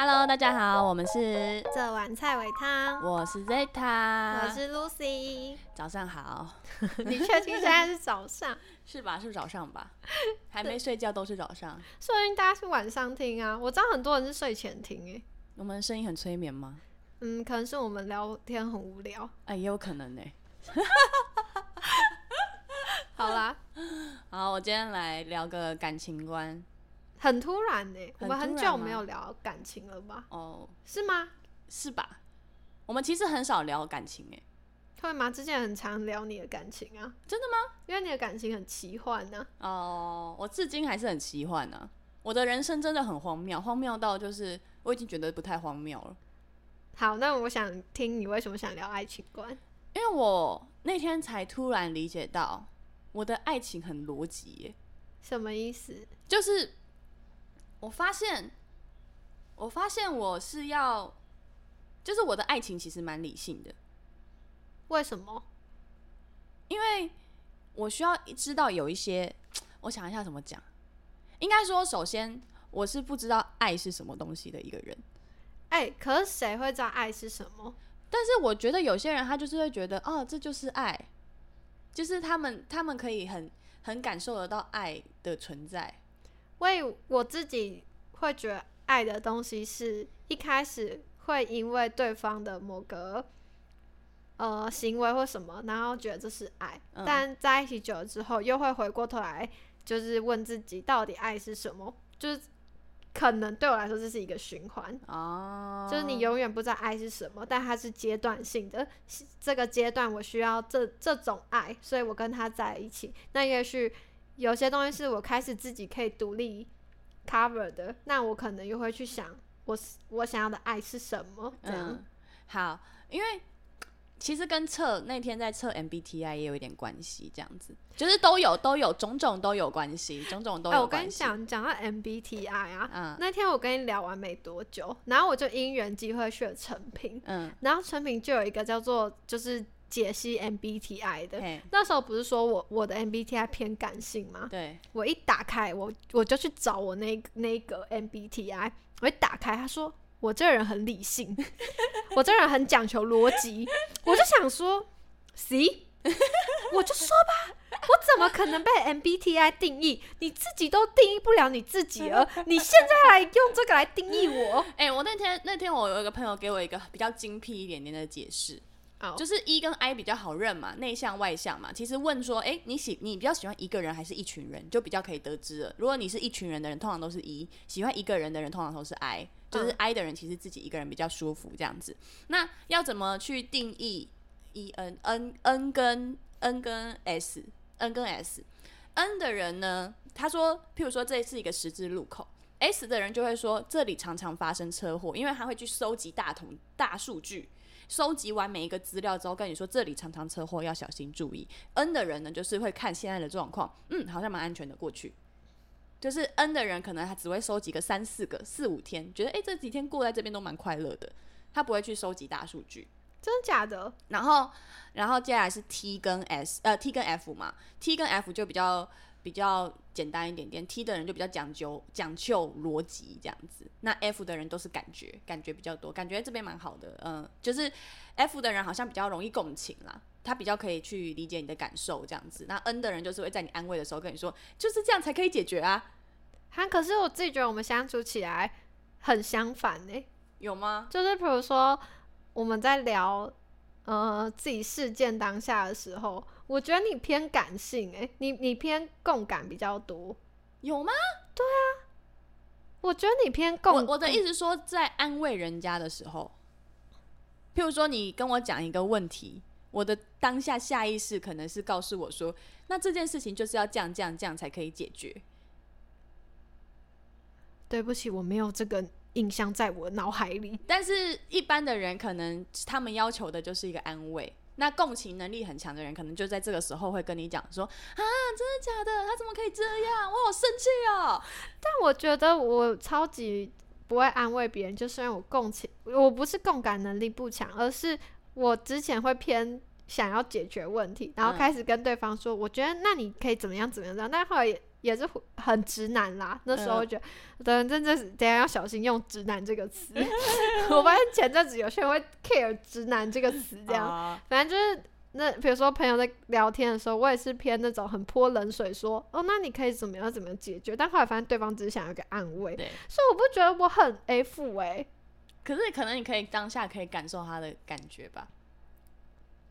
Hello，大家好，我们是这碗菜尾汤，我是 Zeta，我是 Lucy。早上好，你确定现在是早上？是吧？是早上吧？还没睡觉都是早上。说不定大家是晚上听啊，我知道很多人是睡前听诶。我们声音很催眠吗？嗯，可能是我们聊天很无聊。哎，也有可能呢。好啦，好，我今天来聊个感情观。很突然呢，我们很久没有聊感情了吧？哦，是吗？是吧？我们其实很少聊感情哎，会吗？之前很常聊你的感情啊，真的吗？因为你的感情很奇幻呢、哦，我至今还是很奇幻呢。我的人生真的很荒谬，荒谬到就是我已经觉得不太荒谬了。好，那我想听你为什么想聊爱情观。因为我那天才突然理解到，我的爱情很逻辑耶，什么意思？就是我发现，我发现我是要，就是我的爱情其实蛮理性的，为什么？因为我需要知道有一些，我想一下怎么讲，应该说，首先我是不知道爱是什么东西的一个人，哎、可是谁会知道爱是什么？但是我觉得有些人他就是会觉得，哦，这就是爱，就是他们他们可以很很感受得到爱的存在。为我自己会觉得爱的东西是一开始会因为对方的某个呃行为或什么，然后觉得这是爱，嗯但在一起久了之后，又会回过头来就是问自己到底爱是什么，就是可能对我来说这是一个循环。哦，就是你永远不知道爱是什么，但它是阶段性的。这个阶段我需要这这种爱，所以我跟他在一起。那也许有些东西是我开始自己可以独立 cover 的，那我可能又会去想，我是我想要的爱是什么？这样、嗯，好，因为其实跟测那天在测 MBTI 也有一点关系，这样子，就是都有都有种种都有关系，种种都有哎、有我跟你。讲，讲到 MBTI 啊，嗯那天我跟你聊完没多久，然后我就因缘机会去了成品，嗯，然后成品就有一个叫做就是解析 MBTI 的。那时候不是说我我的 MBTI 偏感性吗？对，我一打开，我我就去找我那那个 MBTI，我一打开，他说我这个人很理性，我这个人很讲求逻辑，我就想说，see，我就说吧，我怎么可能被 MBTI 定义？你自己都定义不了你自己了，你现在来用这个来定义我？哎、我那天那天我有一个朋友给我一个比较精辟一点点的解释，哦就是 E 跟 I 比较好认嘛，内向外向嘛。其实问说，哎、你喜你比较喜欢一个人还是一群人，就比较可以得知了。如果你是一群人的人，通常都是 E；喜欢一个人的人，通常都是 I。就是嗯 I 的人，其实自己一个人比较舒服这样子。那要怎么去定义 E N N N 跟 N 跟 S N 跟 S N 的人呢？他说，譬如说这是一个十字路口。S 的人就会说，这里常常发生车祸，因为他会去收集大同大数据，收集完每一个资料之后，跟你说这里常常车祸，要小心注意。N 的人呢，就是会看现在的状况，嗯，好像蛮安全的过去。就是 N 的人，可能他只会收集个三四个、四五天，觉得诶这几天过在这边都蛮快乐的，他不会去收集大数据。真的假的？然后，然后接下来是 T 跟 S，呃，T 跟 F 嘛，T 跟 F 就比较比较简单一点点，T 的人就比较讲究讲究逻辑这样子，那 F 的人都是感觉，感觉比较多，感觉这边蛮好的，嗯、就是 F 的人好像比较容易共情啦。他比较可以去理解你的感受，这样子。那 N 的人就是会在你安慰的时候跟你说，就是这样才可以解决啊，哈，可是我自己觉得我们相处起来很相反呢、有吗？就是比如说我们在聊呃自己事件当下的时候，我觉得你偏感性诶、你你偏共感比较多。有吗？对啊我觉得你偏共，我我的意思说，在安慰人家的时候，譬如说你跟我讲一个问题，我的当下下意识可能是告诉我说，那这件事情就是要这样这样这样才可以解决。对不起，我没有这个印象在我脑海里。但是一般的人可能他们要求的就是一个安慰。那共情能力很强的人，可能就在这个时候会跟你讲说：“啊，真的假的？他怎么可以这样？我好生气哦！”但我觉得我超级不会安慰别人，就是因为我共情，我不是共感能力不强，而是我之前会偏想要解决问题，然后嗯开始跟对方说，我觉得那你可以怎么样怎么样怎么样，但后来也也是很直男啦。那时候觉得，等真的是等下要小心用“直男”这个词。我发现前阵子有些人会 care“ 直男”这个词，这样。啊反正就是那比如说朋友在聊天的时候，我也是偏那种很泼冷水说，哦，那你可以怎么样怎么样解决？但后来发现对方只是想要一个安慰，所以我不觉得我很 F 哎、可是可能你可以当下可以感受他的感觉吧。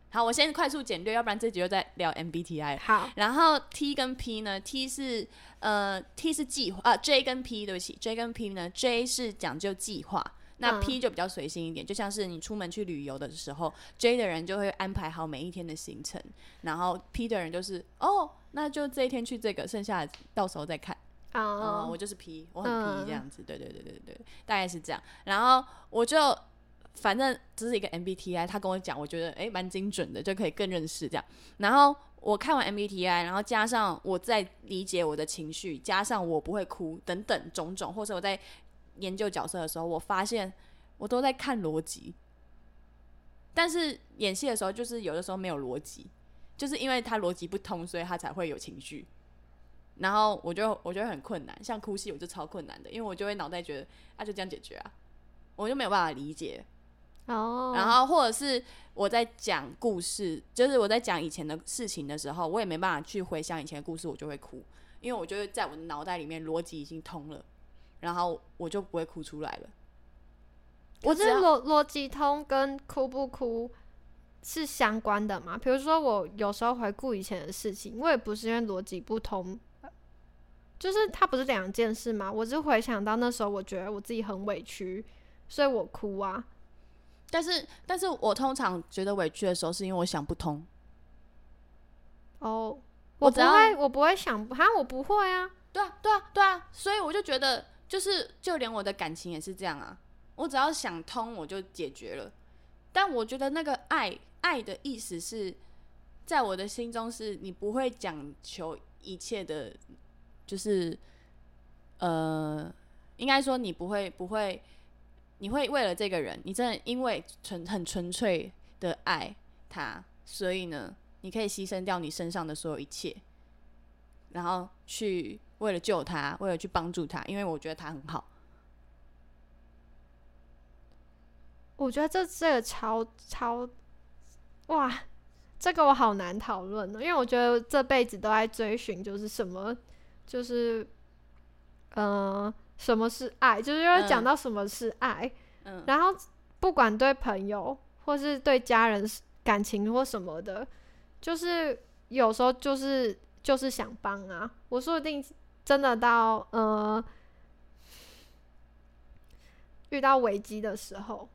好，我先快速简略，要不然这集又在聊 MBTI。好，然后 T 跟 P 呢？T 是呃 T 是计划啊，J 跟 P 对不起，J 跟 P 呢？J 是讲究计划，那嗯 P 就比较随心一点，就像是你出门去旅游的时候，J 的人就会安排好每一天的行程，然后 P 的人就是哦，那就这一天去这个，剩下的到时候再看。啊、嗯，我就是 P，我很 P 嗯这样子，对对对对对，大概是这样。然后我就反正这是一个 MBTI，他跟我讲，我觉得诶蛮精准的，就可以更认识这样。然后我看完 MBTI，然后加上我在理解我的情绪，加上我不会哭等等种种，或者我在研究角色的时候，我发现我都在看逻辑，但是演戏的时候就是有的时候没有逻辑，就是因为他逻辑不通，所以他才会有情绪。然后我就我觉得很困难，像哭戏我就超困难的，因为我就会脑袋觉得啊就这样解决啊，我就没有办法理解。哦，然后或者是我在讲故事，就是我在讲以前的事情的时候，我也没办法去回想以前的故事，我就会哭，因为我就会在我的脑袋里面逻辑已经通了，然后我就不会哭出来了。我我这逻逻辑通跟哭不哭是相关的嘛？比如说我有时候回顾以前的事情，我也不是因为逻辑不通，就是它不是两件事嘛。我是回想到那时候，我觉得我自己很委屈，所以我哭啊。但是但是我通常觉得委屈的时候，是因为我想不通。哦，我不会，我不会想，哈，我不会啊。对啊，对啊，对啊，所以我就觉得，就是就连我的感情也是这样啊。我只要想通，我就解决了。但我觉得那个爱，爱的意思是在我的心中，是你不会讲求一切的，就是呃，应该说你不会不会，你会为了这个人，你真的因为纯很纯粹的爱他，所以呢，你可以牺牲掉你身上的所有一切，然后去为了救他，为了去帮助他，因为我觉得他很好。我觉得这这个超超哇，这个我好难讨论呢，因为我觉得这辈子都在追寻，就是什么，就是呃，什么是爱，就是要讲嗯到什么是爱，嗯，然后不管对朋友或是对家人感情或什么的，就是有时候就是就是想帮啊，我说不定真的到呃遇到危机的时候，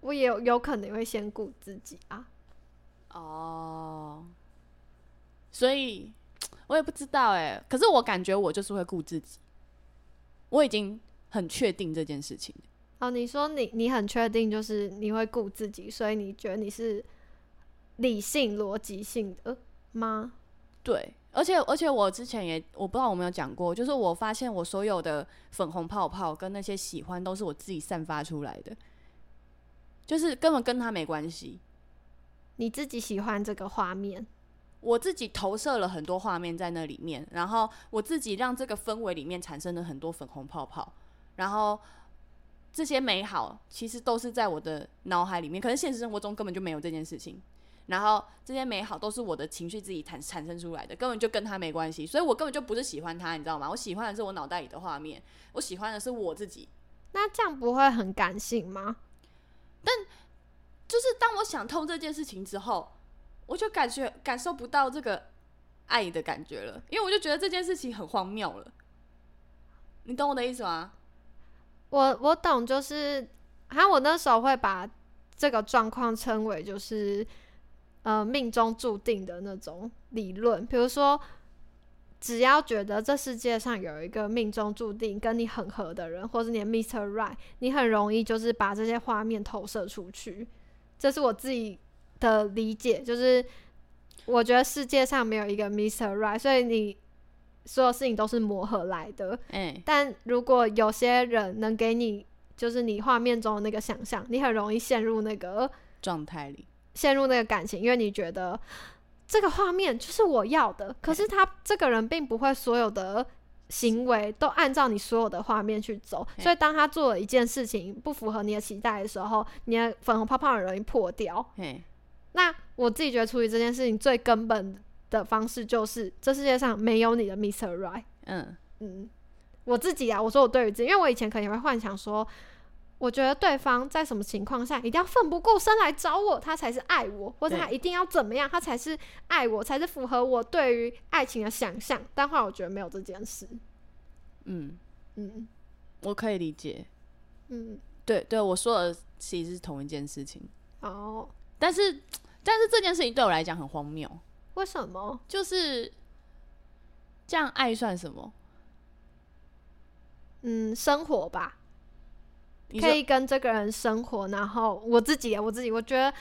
我也有有可能会先顾自己啊。哦，所以我也不知道哎，可是我感觉我就是会顾自己，我已经很确定这件事情。哦，你说你你很确定就是你会顾自己，所以你觉得你是理性逻辑性的吗？对，而且而且我之前也我不知道我有没有讲过，就是我发现我所有的粉红泡泡跟那些喜欢都是我自己散发出来的，就是根本跟他没关系。你自己喜欢这个画面，我自己投射了很多画面在那里面，然后我自己让这个氛围里面产生了很多粉红泡泡，然后这些美好其实都是在我的脑海里面，可是现实生活中根本就没有这件事情。然后这些美好都是我的情绪自己产产生出来的，根本就跟他没关系，所以我根本就不是喜欢他，你知道吗？我喜欢的是我脑袋里的画面，我喜欢的是我自己。那这样不会很感性吗？但就是当我想通这件事情之后，我就感觉感受不到这个爱的感觉了，因为我就觉得这件事情很荒谬了。你懂我的意思吗？我我懂，就是，哈，我那时候会把这个状况称为就是呃命中注定的那种理论，比如说，只要觉得这世界上有一个命中注定跟你很合的人，或是你的 Mr. Right，你很容易就是把这些画面投射出去。这是我自己的理解，就是我觉得世界上没有一个 Mr. Right，所以你所有事情都是磨合来的。哎、但如果有些人能给你，就是你画面中的那个想象，你很容易陷入那个状态里，陷入那个感情，因为你觉得这个画面就是我要的，可是他这个人并不会所有的行为都按照你所有的画面去走，所以当他做了一件事情不符合你的期待的时候，你的粉红泡泡很容易破掉。嘿，那我自己觉得处理这件事情最根本的方式就是，这世界上没有你的 Mr. Right。嗯嗯，我自己啊，我说我对于自己，因为我以前可能也会幻想说，我觉得对方在什么情况下一定要奋不顾身来找我，他才是爱我，或者他一定要怎么样，他才是爱我，才是符合我对于爱情的想象。但后来我觉得没有这件事。嗯，嗯我可以理解。嗯，对对，我说的其实是同一件事情，哦，但是 但是这件事情对我来讲很荒谬，为什么？就是这样爱算什么？嗯，生活吧，可说以跟这个人生活，然后我自己啊，我自己，我觉得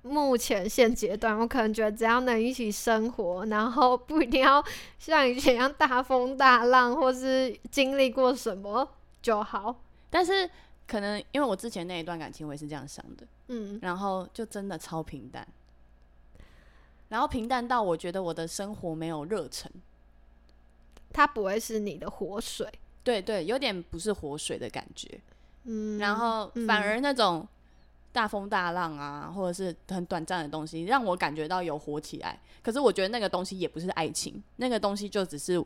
目前现阶段，我可能觉得只要能一起生活，然后不一定要像以前一样大风大浪，或是经历过什么就好。但是可能因为我之前那一段感情，我也是这样想的，嗯，然后就真的超平淡，然后平淡到我觉得我的生活没有热忱，它不会是你的活水。对对，有点不是活水的感觉，嗯，然后嗯反而那种大风大浪啊，或者是很短暂的东西，让我感觉到有活起来。可是我觉得那个东西也不是爱情，那个东西就只是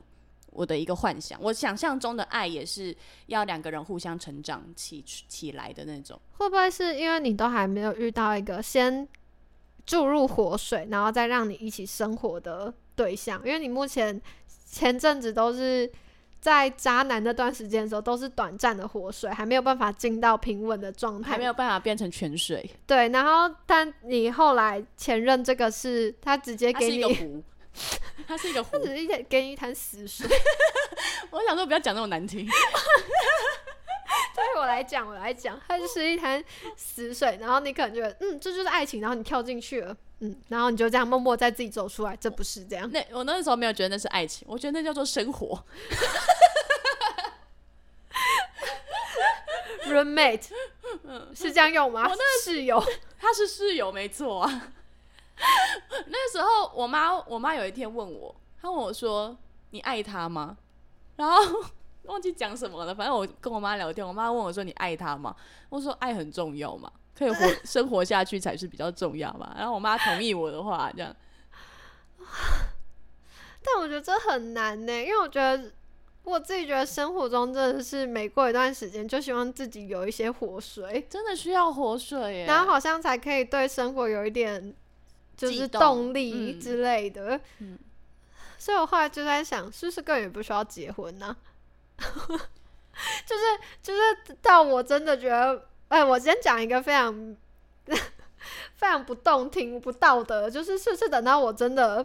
我的一个幻想。我想象中的爱也是要两个人互相成长起起来的那种。会不会是因为你都还没有遇到一个先注入活水，然后再让你一起生活的对象？因为你目前前阵子都是在渣男那段时间的时候，都是短暂的活水，还没有办法进到平稳的状态，还没有办法变成泉水，对。然后，但你后来前任这个是他直接给你，它是一个湖他。只是给你一潭死水。我想说不要讲那么难听，对我来讲，我来讲，它就是一潭死水，然后你可能觉得，嗯，这就是爱情，然后你跳进去了，嗯，然后你就这样默默在自己走出来，这不是这样。那我那时候没有觉得那是爱情，我觉得那叫做生活。roommate 是这样用吗？室友，他是室友没错啊。那时候我妈，我妈有一天问我，她问我说：“你爱他吗？”然后忘记讲什么了，反正我跟我妈聊天，我妈问我说：“你爱他吗？”我说：“爱很重要嘛，可以活 生活下去才是比较重要嘛。”然后我妈同意我的话，这样但我觉得这很难呢，因为我觉得我自己觉得生活中真的是每过一段时间就希望自己有一些活水，真的需要活水耶。然后好像才可以对生活有一点就是动动力嗯之类的。嗯所以我后来就在想，是不是根本也不需要结婚呢、就是就是但我真的觉得，哎，我先讲一个非常 非常不动听、不道德，就是是不是等到我真的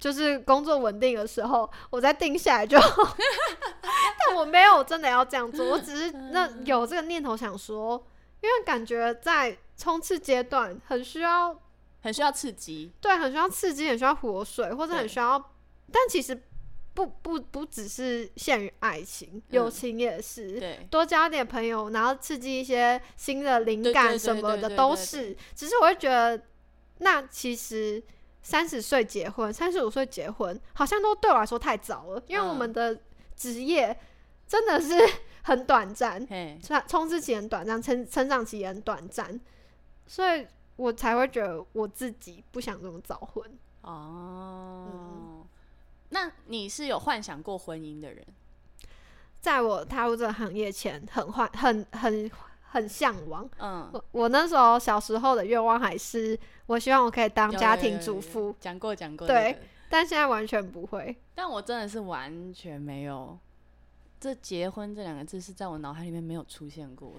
就是工作稳定的时候，我再定下来就好。但我没有真的要这样做，我只是那有这个念头想说，因为感觉在冲刺阶段很需要很需要刺激，对，很需要刺激，很需要活水，或者很需要，但其实不不不只是限于爱情，友嗯情也是。对，多交点朋友，然后刺激一些新的灵感什么的都是。只是我会觉得，那其实三十岁结婚、三十五岁结婚，好像都对我来说太早了，因为我嗯们的职业真的是 很短暂，嘿，冲冲刺期很短暂，成成长期也很短暂，所以我才会觉得我自己不想这么早婚。哦，那你是有幻想过婚姻的人？在我踏入这个行业前，很幻很很很向往。嗯，我我那时候小时候的愿望还是，我希望我可以当家庭主妇，讲过讲过，对，但现在完全不会。但我真的是完全没有，这结婚这两个字是在我脑海里面没有出现过。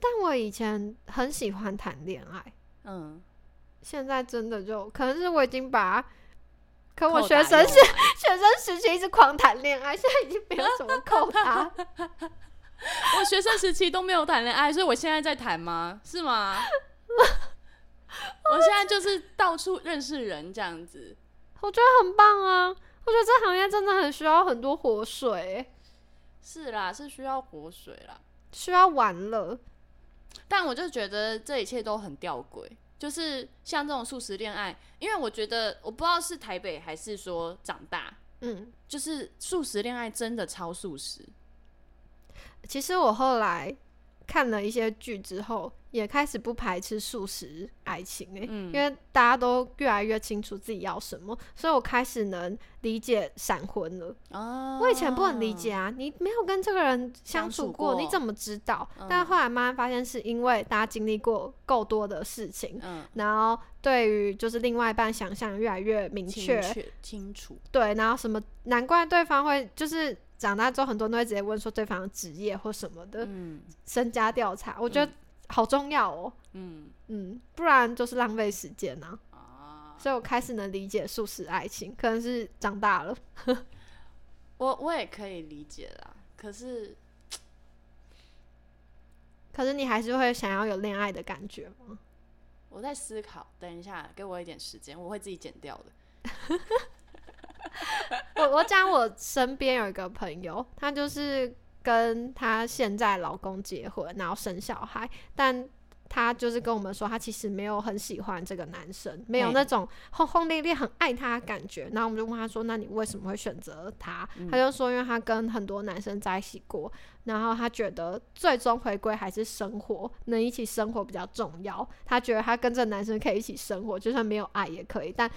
但我以前很喜欢谈恋爱，嗯，现在真的就可能是我已经把，可我学生时用完学生时期一直狂谈恋爱，现在已经没有什么扣他。我学生时期都没有谈恋爱，所以我现在在谈吗？是吗？我现在就是到处认识人这样子。我觉得很棒啊！我觉得这行业真的很需要很多活水欸，是啦，是需要活水啦。需要玩乐。但我就觉得这一切都很吊诡，就是像这种素食恋爱，因为我觉得我不知道是台北还是说长大，嗯，就是素食恋爱真的超素食。其实我后来看了一些剧之后，也开始不排斥素食爱情诶、嗯因为大家都越来越清楚自己要什么，所以我开始能理解闪婚了。哦，我以前不能理解啊，你没有跟这个人相相处处过，过你怎么知道？嗯但后来慢慢发现，是因为大家经历过够多的事情，嗯，然后对于就是另外一半想象越来越明确，确清楚。对，然后什么难怪对方会就是长大之后，很多人都会直接问说对方的职业或什么的，嗯身家调查，我觉得好重要哦。嗯嗯，不然就是浪费时间啊。啊，所以我开始能理解素食爱情，可能是长大了。我我也可以理解啦。可是 可是你还是会想要有恋爱的感觉吗？我在思考，等一下，给我一点时间，我会自己剪掉的。我我讲我身边有一个朋友，她就是跟她现在老公结婚，然后生小孩，但她就是跟我们说，她其实没有很喜欢这个男生，没有那种轰轰烈烈很爱他的感觉。然后我们就问她说：“那你为什么会选择他？”她就说：“因为她跟很多男生在一起过，然后她觉得最终回归还是生活，能一起生活比较重要。她觉得她跟这个男生可以一起生活，就算没有爱也可以，但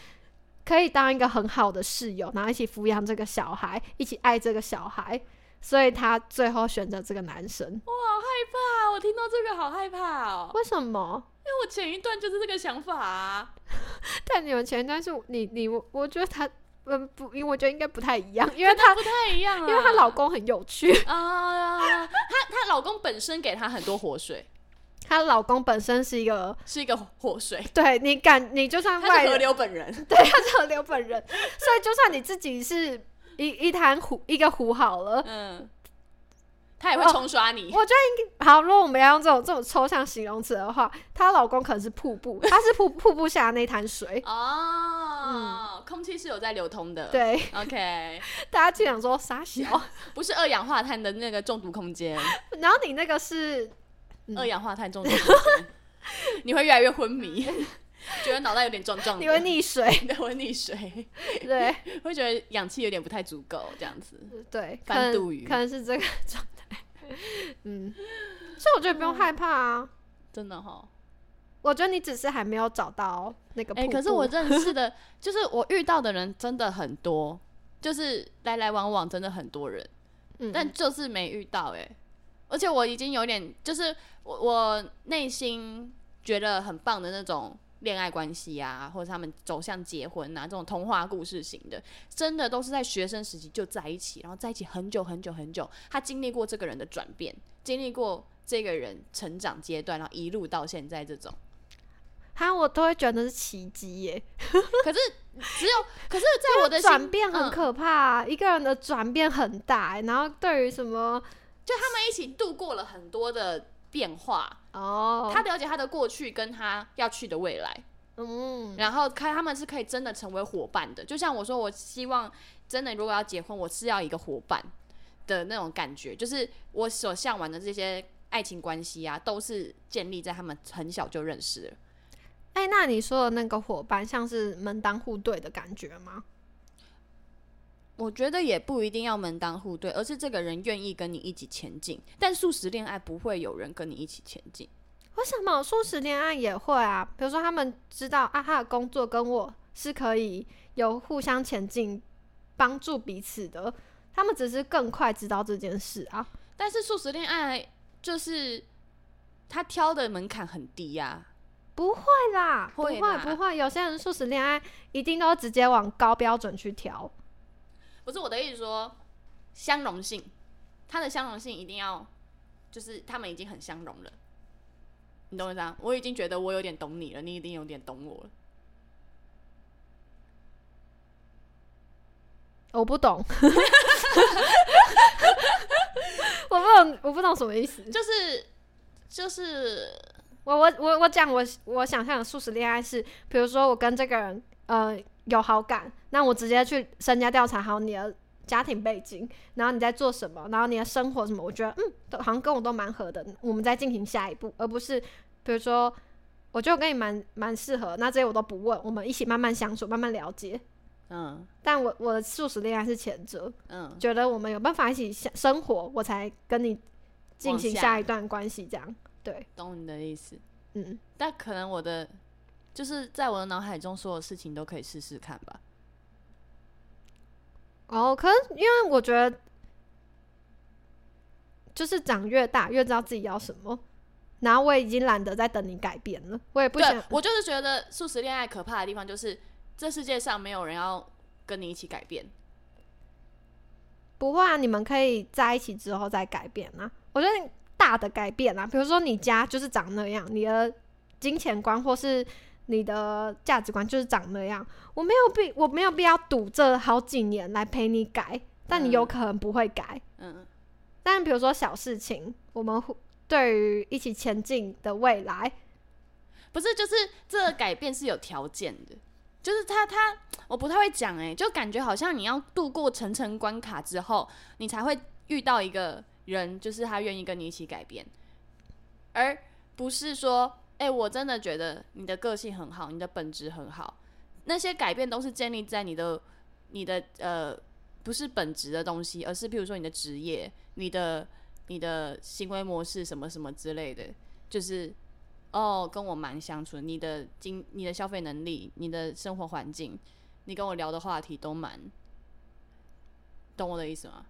可以当一个很好的室友，然后一起抚养这个小孩，一起爱这个小孩。所以她最后选择这个男生，我好害怕，我听到这个好害怕哦，为什么？因为我前一段就是这个想法啊。但你们前一段是你你我我觉得他嗯不，因为我觉得应该不太一样，因为他不太一样啊，因为她老公很有趣，啊，她她老公本身给她很多活水，她老公本身是一个是一个活水，对你感你就算外流本人。对，他是河流本人，所以就算你自己是一一滩湖一个湖好了，嗯，他也会哦冲刷你。我觉得应该好。如果我们要用这种这种抽象形容词的话，她老公可能是瀑布，他是瀑瀑布下那滩水。哦，空气是有在流通的。嗯对，，OK，大家就想说傻小，不是二氧化碳的那个中毒空间，然后你那个是嗯二氧化碳中毒，你会越来越昏迷，觉得脑袋有点撞撞的，你会溺水，对，会溺水，对。会觉得氧气有点不太足够，这样子。对，可翻肚鱼。能可能是这个状态。嗯，所以我觉得不用害怕啊。真的哈，我觉得你只是还没有找到那个瀑哎、布。可是我认识的，就是我遇到的人真的很多，就是来来往往真的很多人，嗯，但就是没遇到哎、而且我已经有点，就是我我内心觉得很棒的那种恋爱关系啊，或者他们走向结婚啊，这种童话故事型的，真的都是在学生时期就在一起，然后在一起很久很久很久，他经历过这个人的转变，经历过这个人成长阶段，然后一路到现在这种。他，我都会觉得是奇迹耶。可是只有，可是在我的转变很嗯可怕、啊一个人的转变很大欸、然后对于什么就他们一起度过了很多的变化，哦，他了解他的过去跟他要去的未来。嗯，然后看他们是可以真的成为伙伴的，就像我说，我希望真的如果要结婚，我是要一个伙伴的那种感觉，就是我所向往的这些爱情关系啊，都是建立在他们很小就认识了。哎、那你说的那个伙伴像是门当户对的感觉吗？我觉得也不一定要门当户对，而是这个人愿意跟你一起前进。但素食恋爱不会有人跟你一起前进。为什么素食恋爱也会啊？比如说他们知道啊，他的工作跟我是可以有互相前进、帮助彼此的，他们只是更快知道这件事啊。但是素食恋爱就是他挑的门槛很低呀、不会啦，不会会不会，有些人素食恋爱一定都直接往高标准去调。不是我的意思说相容性，它的相容性一定要就是他们已经很相容了，你懂我意思啊？我已经觉得我有点懂你了，你一定有点懂我了。我不懂，我不懂，我不懂什么意思。就是就是我我我我讲我我想象的素食恋爱是，比如说我跟这个人呃有好感，那我直接去身家调查好你的家庭背景，然后你在做什么，然后你的生活什么，我觉得嗯，都好像跟我都蛮合的，我们再进行下一步，而不是比如说我觉得我跟你蛮蛮适合，那这些我都不问，我们一起慢慢相处，慢慢了解。嗯。但我我的素食恋爱是前者，嗯，觉得我们有办法一起相生活，我才跟你进行下一段关系，这样对，懂你的意思。嗯，但可能我的就是在我的脑海中，所有事情都可以试试看吧。哦，可是因为我觉得，就是长越大越知道自己要什么，然后我已经懒得再等你改变了，我也不想，我就是觉得素食恋爱可怕的地方，就是这世界上没有人要跟你一起改变。不会啊，你们可以在一起之后再改变啊。我觉得大的改变啊，比如说你家就是长那样，你的金钱观或是你的价值观就是长那样，我没有必我没有必要赌这好几年来陪你改，但你有嗯可能不会改。嗯，但比如说小事情，我们互对于一起前进的未来，不是，就是这个改变是有条件的，就是他他我不太会讲哎、就感觉好像你要度过层层关卡之后，你才会遇到一个人，就是他愿意跟你一起改变，而不是说，哎、我真的觉得你的个性很好，你的本质很好，那些改变都是建立在你的你的呃不是本质的东西，而是譬如说你的职业、你的你的行为模式什么什么之类的，就是哦，跟我蛮相处，你的经、你的消费能力、你的生活环境，你跟我聊的话题都蛮，懂我的意思吗？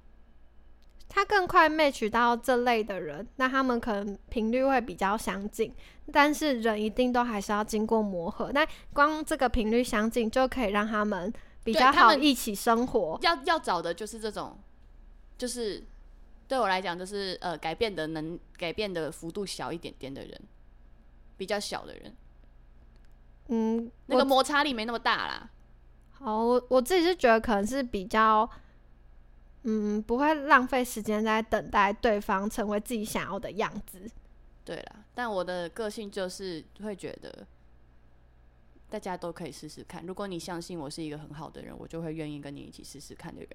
他更快 match 到这类的人，那他们可能频率会比较相近，但是人一定都还是要经过磨合。那光这个频率相近，就可以让他们比较好一起生活。要要找的就是这种，就是对我来讲，就是呃，改变的能改变的幅度小一点点的人，比较小的人，嗯，那个摩擦力没那么大啦。好，我我自己是觉得可能是比较，嗯，不会浪费时间在等待对方成为自己想要的样子。对啦，但我的个性就是会觉得，大家都可以试试看。如果你相信我是一个很好的人，我就会愿意跟你一起试试看的人。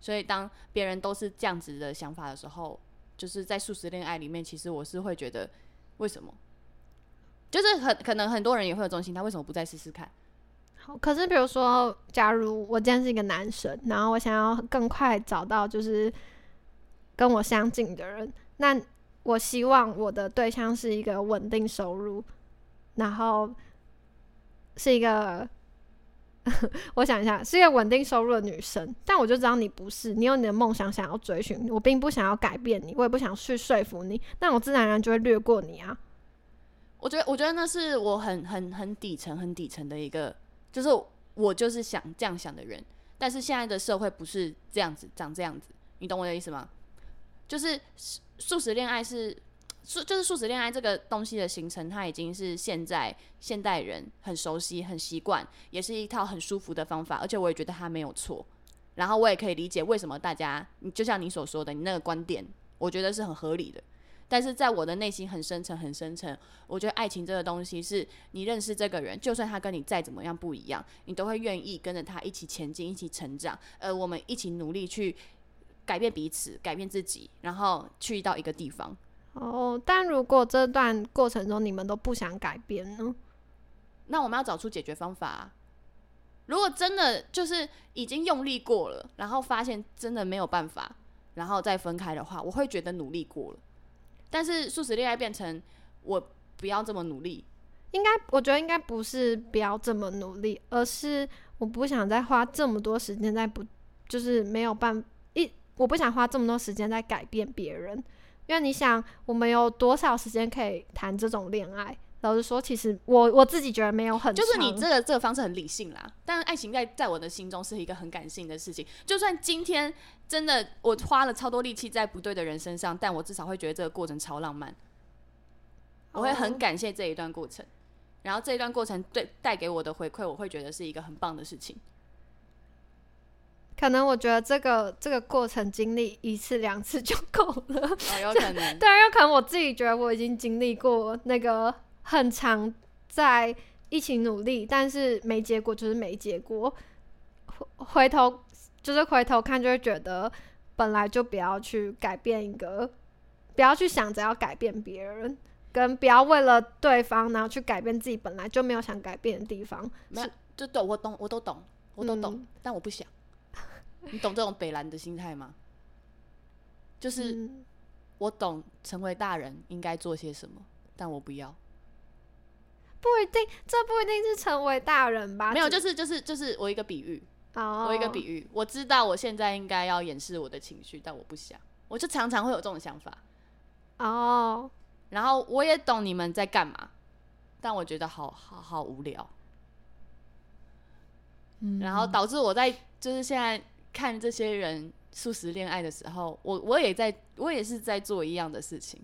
所以当别人都是这样子的想法的时候，就是在素食恋爱里面，其实我是会觉得，为什么？就是很可能很多人也会有这种心态，为什么不再试试看？可是比如说，假如我今天是一个男生，然后我想要更快找到就是跟我相近的人，那我希望我的对象是一个稳定收入，然后是一个，我想一下，是一个稳定收入的女生。但我就知道你不是，你有你的梦想想要追寻，我并不想要改变你，我也不想去说服你，那我自然而然就会略过你啊。我觉得，我觉得那是我很很很底层、很底层的一个，就是我就是想这样想的人。但是现在的社会不是这样子，长这样子，你懂我的意思吗？就是素食恋爱是素，就是素食恋爱这个东西的形成，它已经是现在现代人很熟悉、很习惯，也是一套很舒服的方法，而且我也觉得它没有错。然后我也可以理解为什么大家，就像你所说的，你那个观点，我觉得是很合理的。但是在我的内心很深沉、很深沉，我觉得爱情这个东西是你认识这个人，就算他跟你再怎么样不一样，你都会愿意跟着他一起前进、一起成长，呃，我们一起努力去改变彼此、改变自己，然后去到一个地方。哦，但如果这段过程中你们都不想改变呢？那我们要找出解决方法、啊。如果真的就是已经用力过了，然后发现真的没有办法，然后再分开的话，我会觉得努力过了。但是素食恋爱变成我不要这么努力，应该，我觉得应该不是不要这么努力，而是我不想再花这么多时间在不，就是没有办一，我不想花这么多时间在改变别人，因为你想，我们有多少时间可以谈这种恋爱？老实说，其实我我自己觉得没有很，就是你这个这个方式很理性啦，但是爱情在在我的心中是一个很感性的事情。就算今天真的我花了超多力气在不对的人身上，但我至少会觉得这个过程超浪漫，我会很哦感谢这一段过程。然后这一段过程对带给我的回馈，我会觉得是一个很棒的事情。可能我觉得这个这个过程经历一次两次就够了。哦，有 可能。对啊，有可能我自己觉得我已经经历过那个很常在一起努力，但是没结果就是没结果。回回头就是回头看，就会觉得本来就不要去改变一个，不要去想着要改变别人，跟不要为了对方然后去改变自己本来就没有想改变的地方。没有，就对我懂，我都懂，我都懂，嗯但我不想。你懂这种北兰的心态吗？就是嗯我懂成为大人应该做些什么，但我不要。不一定，这不一定是成为大人吧？没有，就是就是就是我一个比喻，哦，我一个比喻，我知道我现在应该要掩饰我的情绪，但我不想，我就常常会有这种想法。哦，然后我也懂你们在干嘛，但我觉得好好好无聊，嗯然后导致我在就是现在看这些人素食恋爱的时候，我我也在我也是在做一样的事情，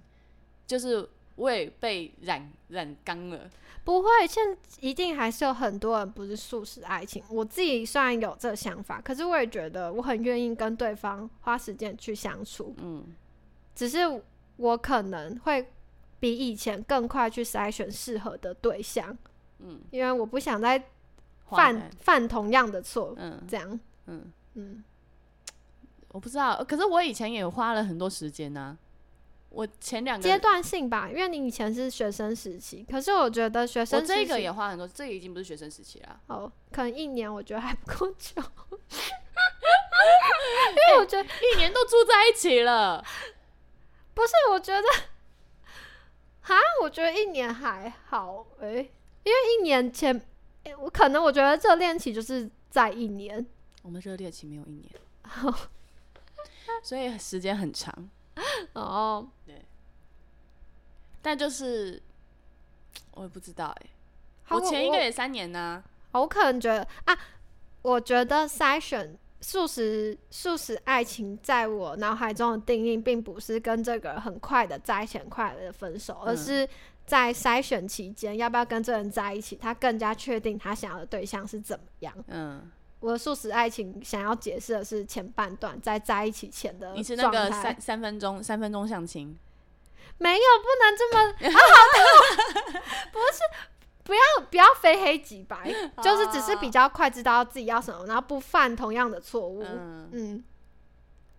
就是我也被染染缸了。不会，现一定还是有很多人不是素食爱情。我自己虽然有这想法，可是我也觉得我很愿意跟对方花时间去相处，嗯，只是我可能会比以前更快去筛选适合的对象，嗯，因为我不想再犯犯同样的错，嗯这样，嗯，嗯，我不知道，可是我以前也花了很多时间呢、我前两个阶段性吧，因为你以前是学生时期，可是我觉得学生时期我这个也花很多，这个已经不是学生时期了。哦，可能一年我觉得还不够久，因为我觉得 一年都住在一起了，不是，我觉得，哈，我觉得一年还好诶、因为一年前，诶我可能我觉得热恋期就是在一年，我们热恋期没有一年，所以时间很长。哦，对。但就是 我也不知道哎、好我前一个我也三年呢、我可能觉得啊，我觉得筛选素食素食爱情，在我脑海中的定义，并不是跟这个人很快的在一起，很快的分手，而嗯。是在筛选期间，要不要跟这个人在一起，他更加确定他想要的对象是怎么样。嗯，我的素食爱情想要解释的是前半段在在一起前的你是那个三三分钟三分钟相亲，没有不能这么好好听，不是不要不要非黑即白，就是只是比较快知道自己要什么，然后不犯同样的错误。嗯，嗯，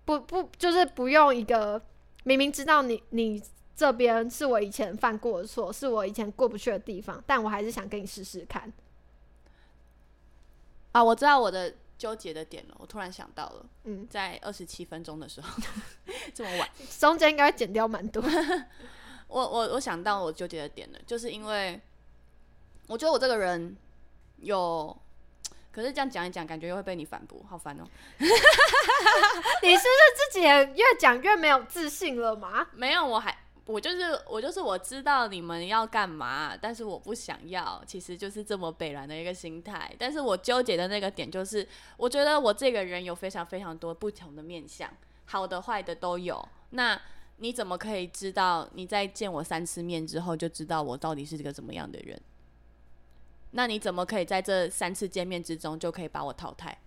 不不就是不用一个明明知道你你这边是我以前犯过的错，是我以前过不去的地方，但我还是想跟你试试看。啊，我知道我的纠结的点了，我突然想到了，嗯，在二十七分钟的时候，这么晚，中间应该会剪掉蛮多。我我我想到我纠结的点了，就是因为我觉得我这个人有。可是这样讲一讲，感觉又会被你反驳，好烦哦、你是不是自己也越讲越没有自信了吗？没有，我还我就是我就是我知道你们要干嘛，但是我不想要，其实就是这么北然的一个心态。但是我纠结的那个点就是，我觉得我这个人有非常非常多不同的面相，好的坏的都有。那你怎么可以知道你在见我三次面之后就知道我到底是个怎么样的人？那你怎么可以在这三次见面之中就可以把我淘汰？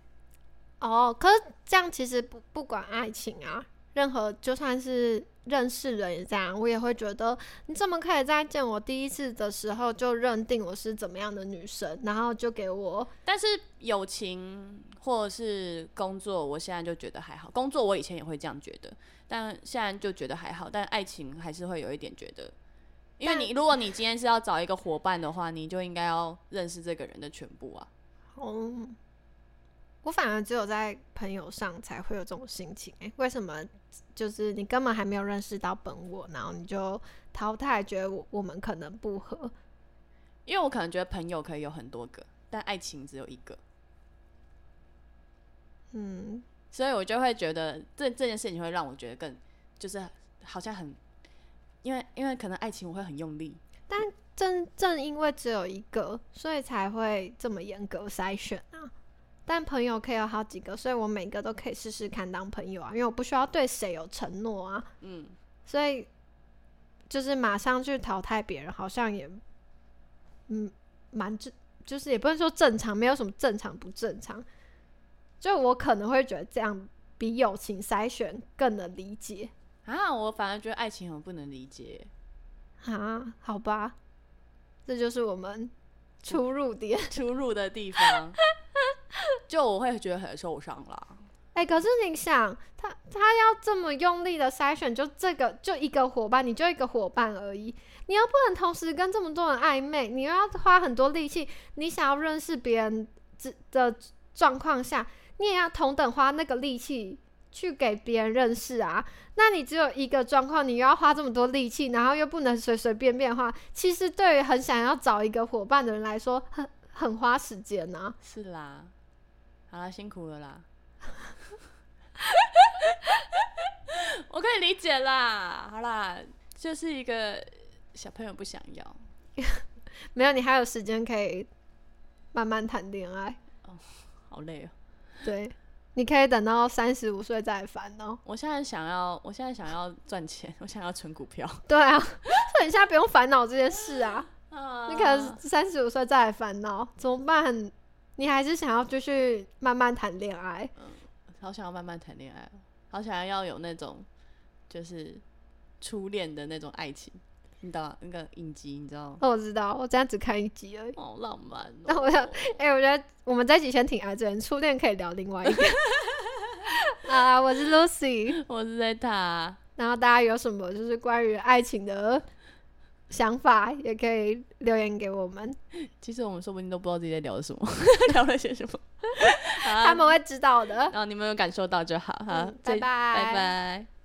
哦，可是这样其实不不管爱情啊，任何就算是认识人也这样，我也会觉得你怎么可以在见我第一次的时候就认定我是怎么样的女生，然后就给我但是友情或者是工作，我现在就觉得还好。工作我以前也会这样觉得，但现在就觉得还好。但爱情还是会有一点觉得，因为你如果你今天是要找一个伙伴的话，你就应该要认识这个人的全部啊。哦，我反而只有在朋友上才会有这种心情、欸。为什么？就是你根本还没有认识到本我，然后你就淘汰，觉得我我们可能不合。因为我可能觉得朋友可以有很多个，但爱情只有一个，嗯，所以我就会觉得这这件事情会让我觉得更就是好像很，因为因为可能爱情我会很用力，但正正因为只有一个，所以才会这么严格筛选啊。但朋友可以有好几个，所以我每个都可以试试看当朋友啊，因为我不需要对谁有承诺啊，嗯，所以就是马上去淘汰别人，好像也嗯蛮正，就是也不能说正常，没有什么正常不正常。就我可能会觉得这样比友情筛选更能理解啊，我反而觉得爱情很不能理解。啊，好吧，这就是我们出入点。出入的地方，就我会觉得很受伤啦。哎、可是你想，他他要这么用力的筛选，就这个就一个伙伴，你就一个伙伴而已，你又不能同时跟这么多人暧昧，你又要花很多力气，你想要认识别人之的状况下，你也要同等花那个力气去给别人认识啊。那你只有一个状况，你又要花这么多力气，然后又不能随随便便的话，其实对于很想要找一个伙伴的人来说，很很花时间呐、是啦，好啦，辛苦了啦。我可以理解啦，好啦，就是一个小朋友不想要，没有，你还有时间可以慢慢谈恋爱。好累哦。对，你可以等到三十五岁再来烦恼。我现在想要，我现在想要赚钱，我想要存股票。对啊，所以你现在不用烦恼这件事啊。你可能啊三十五岁再来烦恼，怎么办？你还是想要继续慢慢谈恋爱？好想要慢慢谈恋爱哦，好想要有那种就是初恋的那种爱情，你知道那个影集，你知道吗？哦，我知道，我这样只看一集而已。好浪漫、哦。那我想哎、我觉得我们这一集先挺爱这人，初恋可以聊另外一个。啊，我是 Lucy，我是在他，然后大家有什么就是关于爱情的想法，也可以留言给我们，其实我们说不定都不知道自己在聊什么，聊了些什么。他们会知道的。然后你们有感受到就好哈嗯，拜拜拜拜。